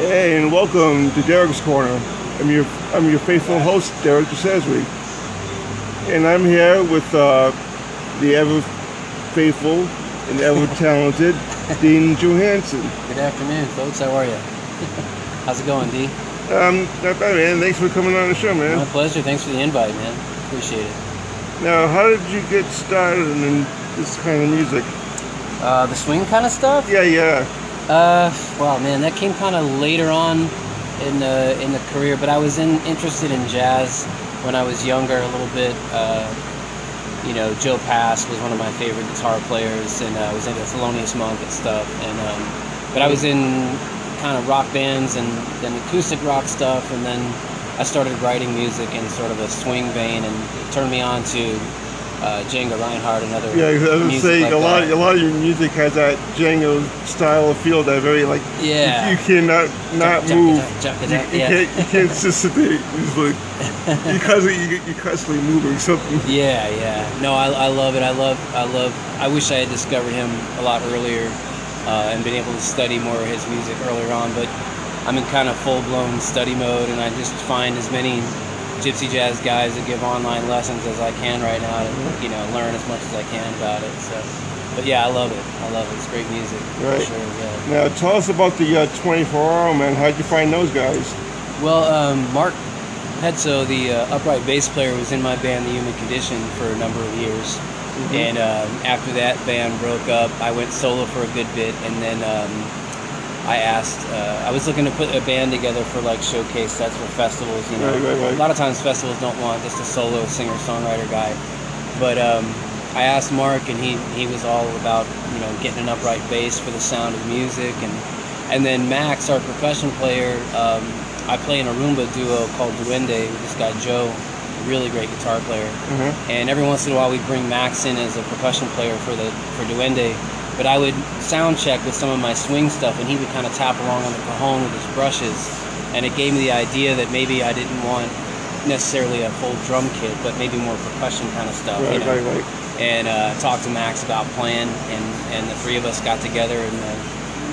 Hey, and welcome to Derek's Corner. I'm your I'm your faithful host, Derek DeCesare. And I'm here with uh, the ever faithful and ever talented Dean Johanesen. Good afternoon, folks. How are you? How's it going, Dean? Um, not bad, man. Thanks for coming on the show, man. My pleasure. Thanks for the invite, man. Appreciate it. Now, how did you get started in this kind of music? Uh, the swing kind of stuff? Yeah, yeah. Uh, well, man, that came kind of later on in the in the career, but I was in, interested in jazz when I was younger a little bit. Uh, you know, Joe Pass was one of my favorite guitar players, and I uh, was into Thelonious Monk and stuff. And um, but I was in kind of rock bands and then acoustic rock stuff, and then I started writing music in sort of a swing vein, and it turned me on to uh, Django Reinhardt and other. Yeah, I was gonna say like a lot. that. A lot of your music has that Django style of feel that very like. Yeah. You, you cannot not Jump, move. jump, jump, You, you yeah. can't. You can't just sit there. It's like you constantly you, you're constantly moving something. Yeah, yeah. No, I, I love it. I love, I love. I wish I had discovered him a lot earlier, uh, and been able to study more of his music earlier on. But I'm in kind of full blown study mode, and I just find as many gypsy jazz guys that give online lessons as I can right now to you know learn as much as I can about it. So, but yeah, I love it. I love it. It's great music. Right. Sure. Yeah. Now tell us about the uh, 24 hour man. How'd you find those guys? Well, um, Mark Petzo, the uh, upright bass player, was in my band, The Human Condition, for a number of years. And um, after that band broke up, I went solo for a good bit, and then um, I asked. Uh, I was looking to put a band together for like showcase sets for festivals. You know, Right, right, right. a lot of times festivals don't want just a solo singer songwriter guy, but um, I asked Mark, and he he was all about you know getting an upright bass for the sound of music, and and then Max, our percussion player. Um, I play in a rumba duo called Duende with this guy Joe, really great guitar player. Uh-huh. And every once in a while, we'd bring Max in as a percussion player for the for Duende. But I would sound check with some of my swing stuff, and he would kind of tap along on the cajon with his brushes. And it gave me the idea that maybe I didn't want necessarily a full drum kit, but maybe more percussion kind of stuff. you Right, know? right, right. And uh, talked to Max about playing, and, and the three of us got together in the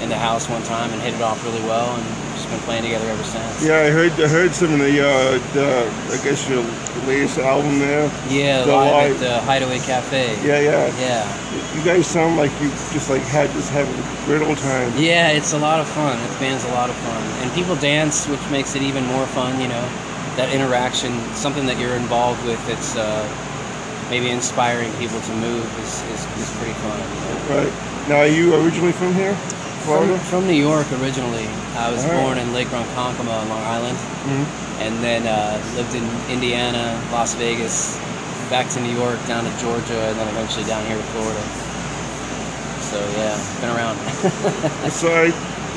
in the house one time and hit it off really well, and just been playing together ever since. Yeah, I heard I heard some of the, uh, the I guess your latest album there. Yeah, The live live- at the Hideaway Cafe. Yeah, yeah. Yeah. You guys sound like you just like had just having a great old time. Yeah, it's a lot of fun. The band's a lot of fun. And people dance, which makes it even more fun, you know. That interaction, something that you're involved with, it's uh, maybe inspiring people to move is, is, is pretty fun. you know. Right. Now, are you originally from here, Florida? from New York originally. I was All right. born in Lake Ronkonkoma on Long Island. Mhm. And then uh, lived in Indiana, Las Vegas, back to New York, down to Georgia, and then eventually down here to Florida. So yeah, been around. So, I,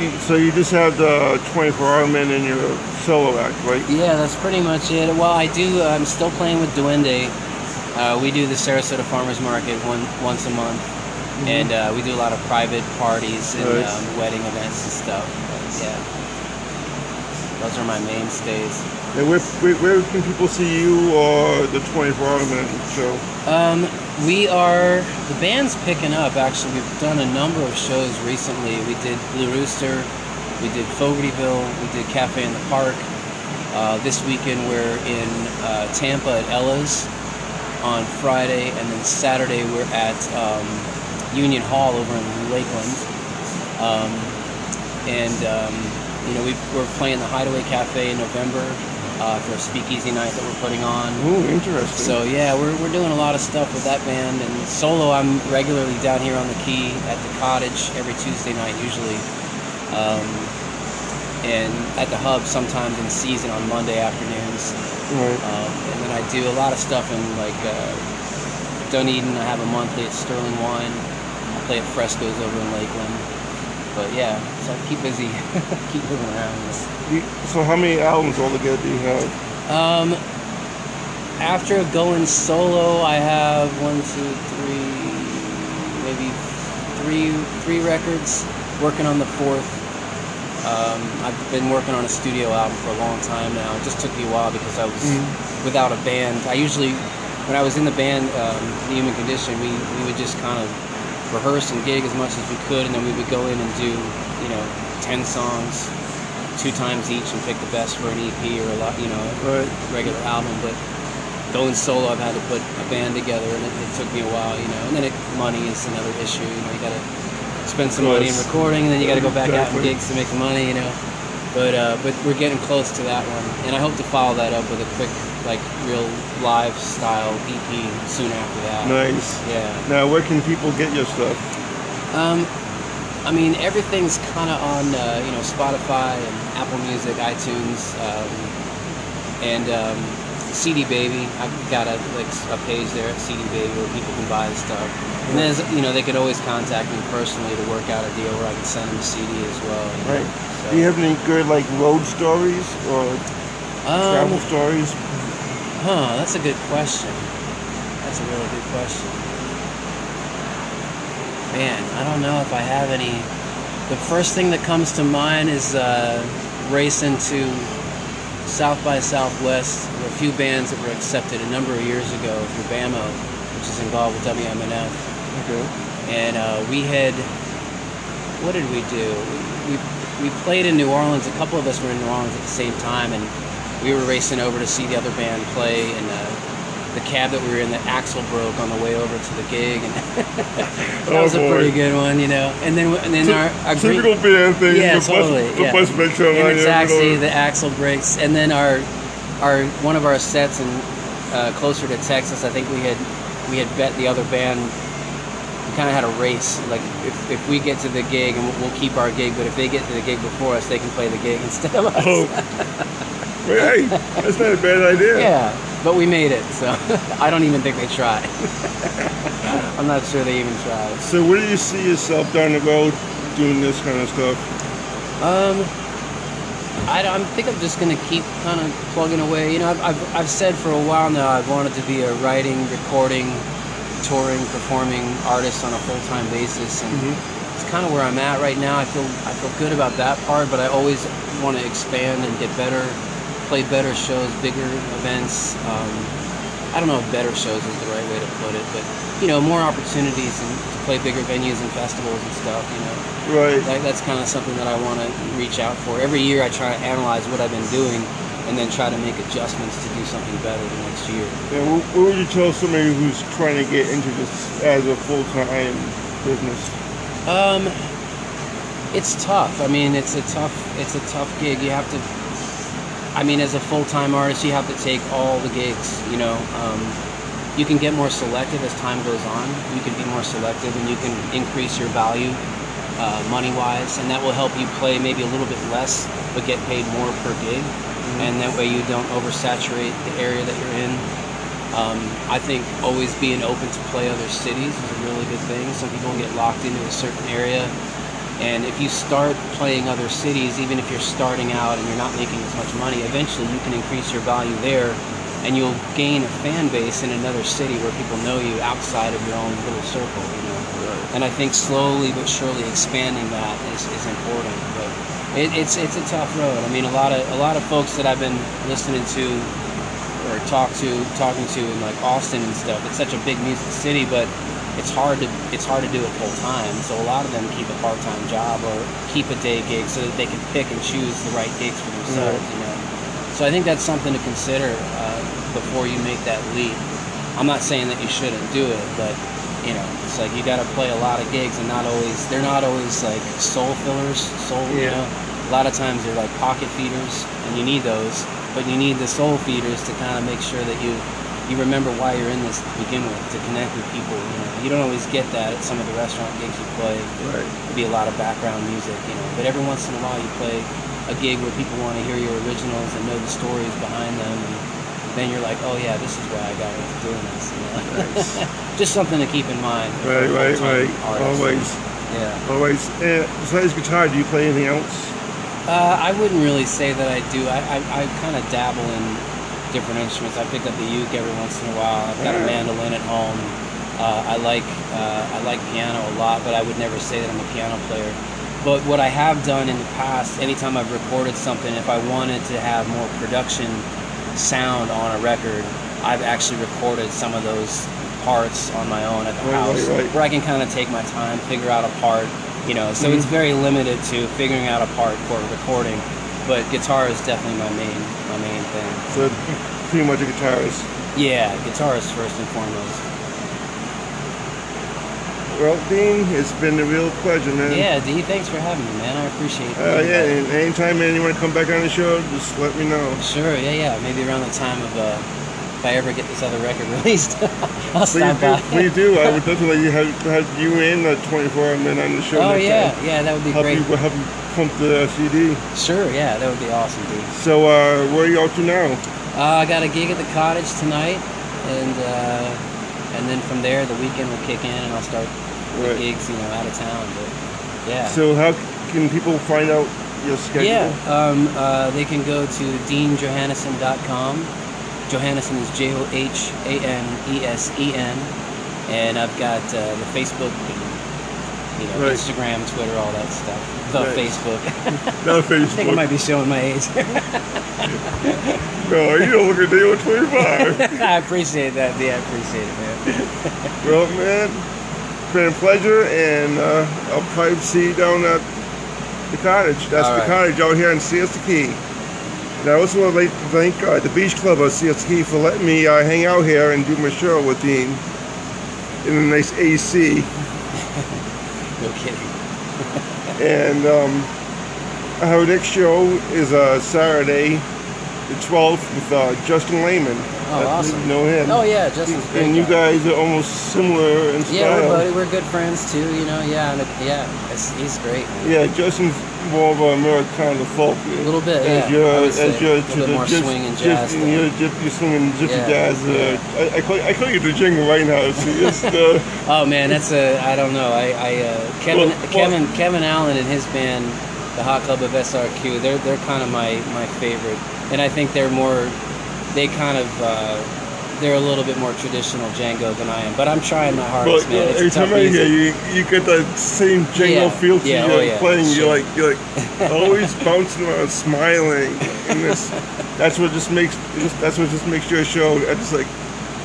you, so you just have the 24 Hour Men in your solo act, right? Yeah, that's pretty much it. Well, I do. I'm still playing with Duende. Uh, we do the Sarasota Farmers Market one once a month, and uh, we do a lot of private parties and Right. um, wedding events and stuff. But, yeah, those are my mainstays. And where, where, where can people see you or the 24 Hour Men show? Um, we are the band's picking up. Actually, we've done a number of shows recently. We did Blue Rooster, we did Fogartyville, we did Cafe in the Park. Uh, this weekend we're in uh, Tampa at Ella's on Friday, and then Saturday we're at um, Union Hall over in Lakeland. Um, and um, you know we, we're playing the Hideaway Cafe in November uh, for a speakeasy night that we're putting on. Ooh, interesting. So yeah, we're, we're doing a lot of stuff with that band, and solo I'm regularly down here on the key at the cottage every Tuesday night usually, um, and at the hub sometimes in season on Monday afternoons, right. um, and then I do a lot of stuff in like uh, Dunedin. I have a monthly at Sterling Wine. Play at Frescoes over in Lakeland. But yeah, so I keep busy, keep moving around. So how many albums altogether do you have? Um, after going solo, I have one, two, three, maybe three, three records. Working on the fourth. Um, I've been working on a studio album for a long time now. It just took me a while because I was without a band. I usually, when I was in the band, um, The Human Condition, we, we would just kind of rehearse and gig as much as we could, and then we would go in and do, you know, 10 songs, two times each and pick the best for an EP or a lot, you know, Right. regular album. But going solo, I've had to put a band together, and it, it took me a while, you know. And then it, money is another issue. You know, you got to spend some money in recording, and then you got to go back out and Exactly. gigs to make the money, you know. But uh, but we're getting close to that one, and I hope to follow that up with a quick, like, real live style EP soon after that. Nice. Yeah. Now, where can people get your stuff? Um, I mean, everything's kind of on, uh, you know, Spotify and Apple Music, iTunes, um, and um, CD Baby. I've got a like a page there at CD Baby where people can buy the stuff. And then, you know, they could always contact me personally to work out a deal where I can send them a CD as well. you know, Right. so. Do you have any good like road stories or travel Um, stories? huh, that's a good question. That's a really good question. Man, I don't know if I have any. The first thing that comes to mind is uh, racing to South by Southwest. There were a few bands that were accepted a number of years ago through BAMO, which is involved with WMNF. Okay. And uh, we had, what did we do? We, we played in New Orleans. A couple of us were in New Orleans at the same time, and we were racing over to see the other band play. And uh, the cab that we were in, the axle broke on the way over to the gig, and that Oh, was a pretty good one, you know. And then and then our, our green- Typical band thing. yeah, the totally. Bus, the yeah. bus the taxi, you know. the axle breaks, and then our our one of our sets and uh, closer to Texas, I think we had we had bet the other band. We kind of had a race. Like if, if we get to the gig and we'll, we'll keep our gig, but if they get to the gig before us, they can play the gig instead of us. Oh. Hey, that's not a bad idea. Yeah, but we made it, so I don't even think they tried. I'm not sure they even tried. So where do you see yourself down the road doing this kind of stuff? Um, I, I think I'm just gonna keep kind of plugging away. You know, I've, I've, I've said for a while now I've wanted to be a writing, recording, touring, performing artist on a full-time basis, and it's kind of where I'm at right now. I feel I feel good about that part, but I always want to expand and get better, play better shows, bigger events. Um, I don't know if better shows is the right way to put it, but you know, more opportunities and to play bigger venues and festivals and stuff. You know Right. that, that's kind of something that I want to reach out for. Every year I try to analyze what I've been doing and then try to make adjustments to do something better the next year. And what, what would you tell somebody who's trying to get into this as a full-time business? Um, it's tough. I mean, it's a tough it's a tough gig. You have to. I mean, as a full time artist, you have to take all the gigs. You know, um, you can get more selective as time goes on. You can be more selective, and you can increase your value uh, money wise, and that will help you play maybe a little bit less, but get paid more per gig. And that way, you don't oversaturate the area that you're in. Um, I think always being open to play other cities is a really good thing. Some people get locked into a certain area, and if you start playing other cities, even if you're starting out and you're not making as much money, eventually you can increase your value there, and you'll gain a fan base in another city where people know you outside of your own little circle. You know, and I think slowly but surely expanding that is, is important. It, it's it's a tough road. I mean, a lot of a lot of folks that I've been listening to or talk to talking to in like Austin and stuff. It's such a big music city, but it's hard to it's hard to do it full time. So a lot of them keep a part time job or keep a day gig so that they can pick and choose the right gigs for themselves. You know, so I think that's something to consider uh, before you make that leap. I'm not saying that you shouldn't do it, but you know, it's like you got to play a lot of gigs and not always they're not always like soul fillers. Soul, you know, a lot of times they're like pocket feeders, and you need those. But you need the soul feeders to kind of make sure that you you remember why you're in this to begin with, to connect with people. You know, you don't always get that at some of the restaurant gigs you play. Right. It'd be a lot of background music, you know. But every once in a while, you play a gig where people want to hear your originals and know the stories behind them, and then you're like, oh yeah, this is why I got into doing this. You know? Just something to keep in mind. Right, right, right. Always, Yeah. always. And besides guitar, do you play anything else? Uh, I wouldn't really say that I do. I, I, I kind of dabble in different instruments. I pick up the uke every once in a while. I've got a mandolin at home. Uh, I like uh, I like piano a lot, but I would never say that I'm a piano player. But what I have done in the past, anytime I've recorded something, if I wanted to have more production sound on a record, I've actually recorded some of those parts on my own at the Right, house, right, right. where I can kind of take my time, figure out a part, you know. So it's Mhm. very limited to figuring out a part for recording. but guitar is definitely my main my main thing. So pretty much a guitarist. Yeah, guitar is first and foremost. Well, Dean, it's been a real pleasure, man. Yeah, D, thanks for having me, man. I appreciate it. Uh, yeah, and anytime, man, you want to come back on the show, just let me know. Sure, yeah, yeah. Maybe around the time of uh, if I ever get this other record released, I'll Please stop do, by. please do. I would definitely have, have you in uh, 24 and then on the show oh next yeah, time. yeah, that would be Help great. you, help you pump the CD. Sure, yeah, that would be awesome, D. So, uh, where are you out to now? Uh, I got a gig at the cottage tonight, and uh, and then from there the weekend will kick in, and I'll start the Right. gigs, you know, out of town. But yeah, So, how can people find out your schedule? yeah, um, uh, they can go to deanjohanesen.com. Johanesen is J O H A N E S E N, and I've got uh, the Facebook, and, you know, Right. Instagram, Twitter, all that stuff. The. Facebook. No, I think I might be showing my age. No, you don't look a day over 25. I appreciate that. Yeah, I appreciate it, man. well, man, it's been a pleasure, and uh, I'll probably see you down at the cottage. That's All the right. cottage out here in Siesta Key. And I also would like to thank uh, the Beach Club of Siesta Key for letting me uh, hang out here and do my show with Dean in a nice AC. No kidding. And um, our next show is uh, Saturday, the 12th, with uh, Justin Lehman. Oh, awesome. Know him. Oh yeah, Justin's great. and you guy. guys are almost similar in style. Yeah, we're buddy. We're good friends too. You know. Yeah. And, yeah. It's, he's great. Man. Yeah, Justin's more of a Americana folk. A little bit. As Yeah. you're, as say. you're a little bit more swing and jazz. You're, gyp- you're swinging gypsy Yeah, jazz. Uh, yeah. I, I, call, I call you the jingle right now. It's, it's the, Oh man, that's a. I don't know. I. I uh, Kevin. Well, well- Kevin. Kevin Allen and his band, the Hot Club of SRQ. They're they're kind of my my favorite, and I think they're more. They kind of. Uh, they're a little bit more traditional Django than I am, but I'm trying my but hardest, man. It's every time I hear you, you get that same jingle Yeah, feel to yeah, your oh, yeah, playing. sure. You're like you're like always bouncing around, smiling, and this. That's what just makes. That's what just makes your show. I just like.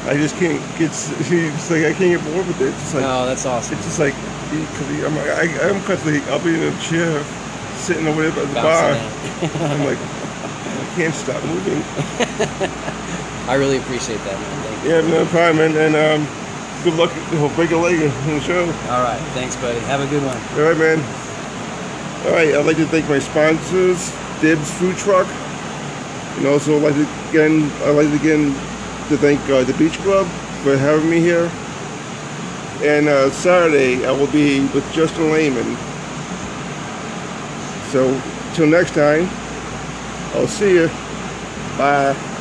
I just can't get. It's like I can't get bored with it. It's just like. Oh, that's awesome. It's just like, because I'm, like, I, I'm constantly, I'll be in a chair, sitting over there at the bar. I'm like, can't stop moving. I really appreciate that, man. Thank you. Yeah, no problem, man. And um, good luck. He'll break a leg in the show. All right. Thanks, buddy. Have a good one. All right, man. All right, I'd like to thank my sponsors, Dibs Food Truck, and also I'd like to again, I'd like to again to thank uh, the Beach Club for having me here. And uh, Saturday I will be with Justin Lehman. So till next time, I'll see you. Bye.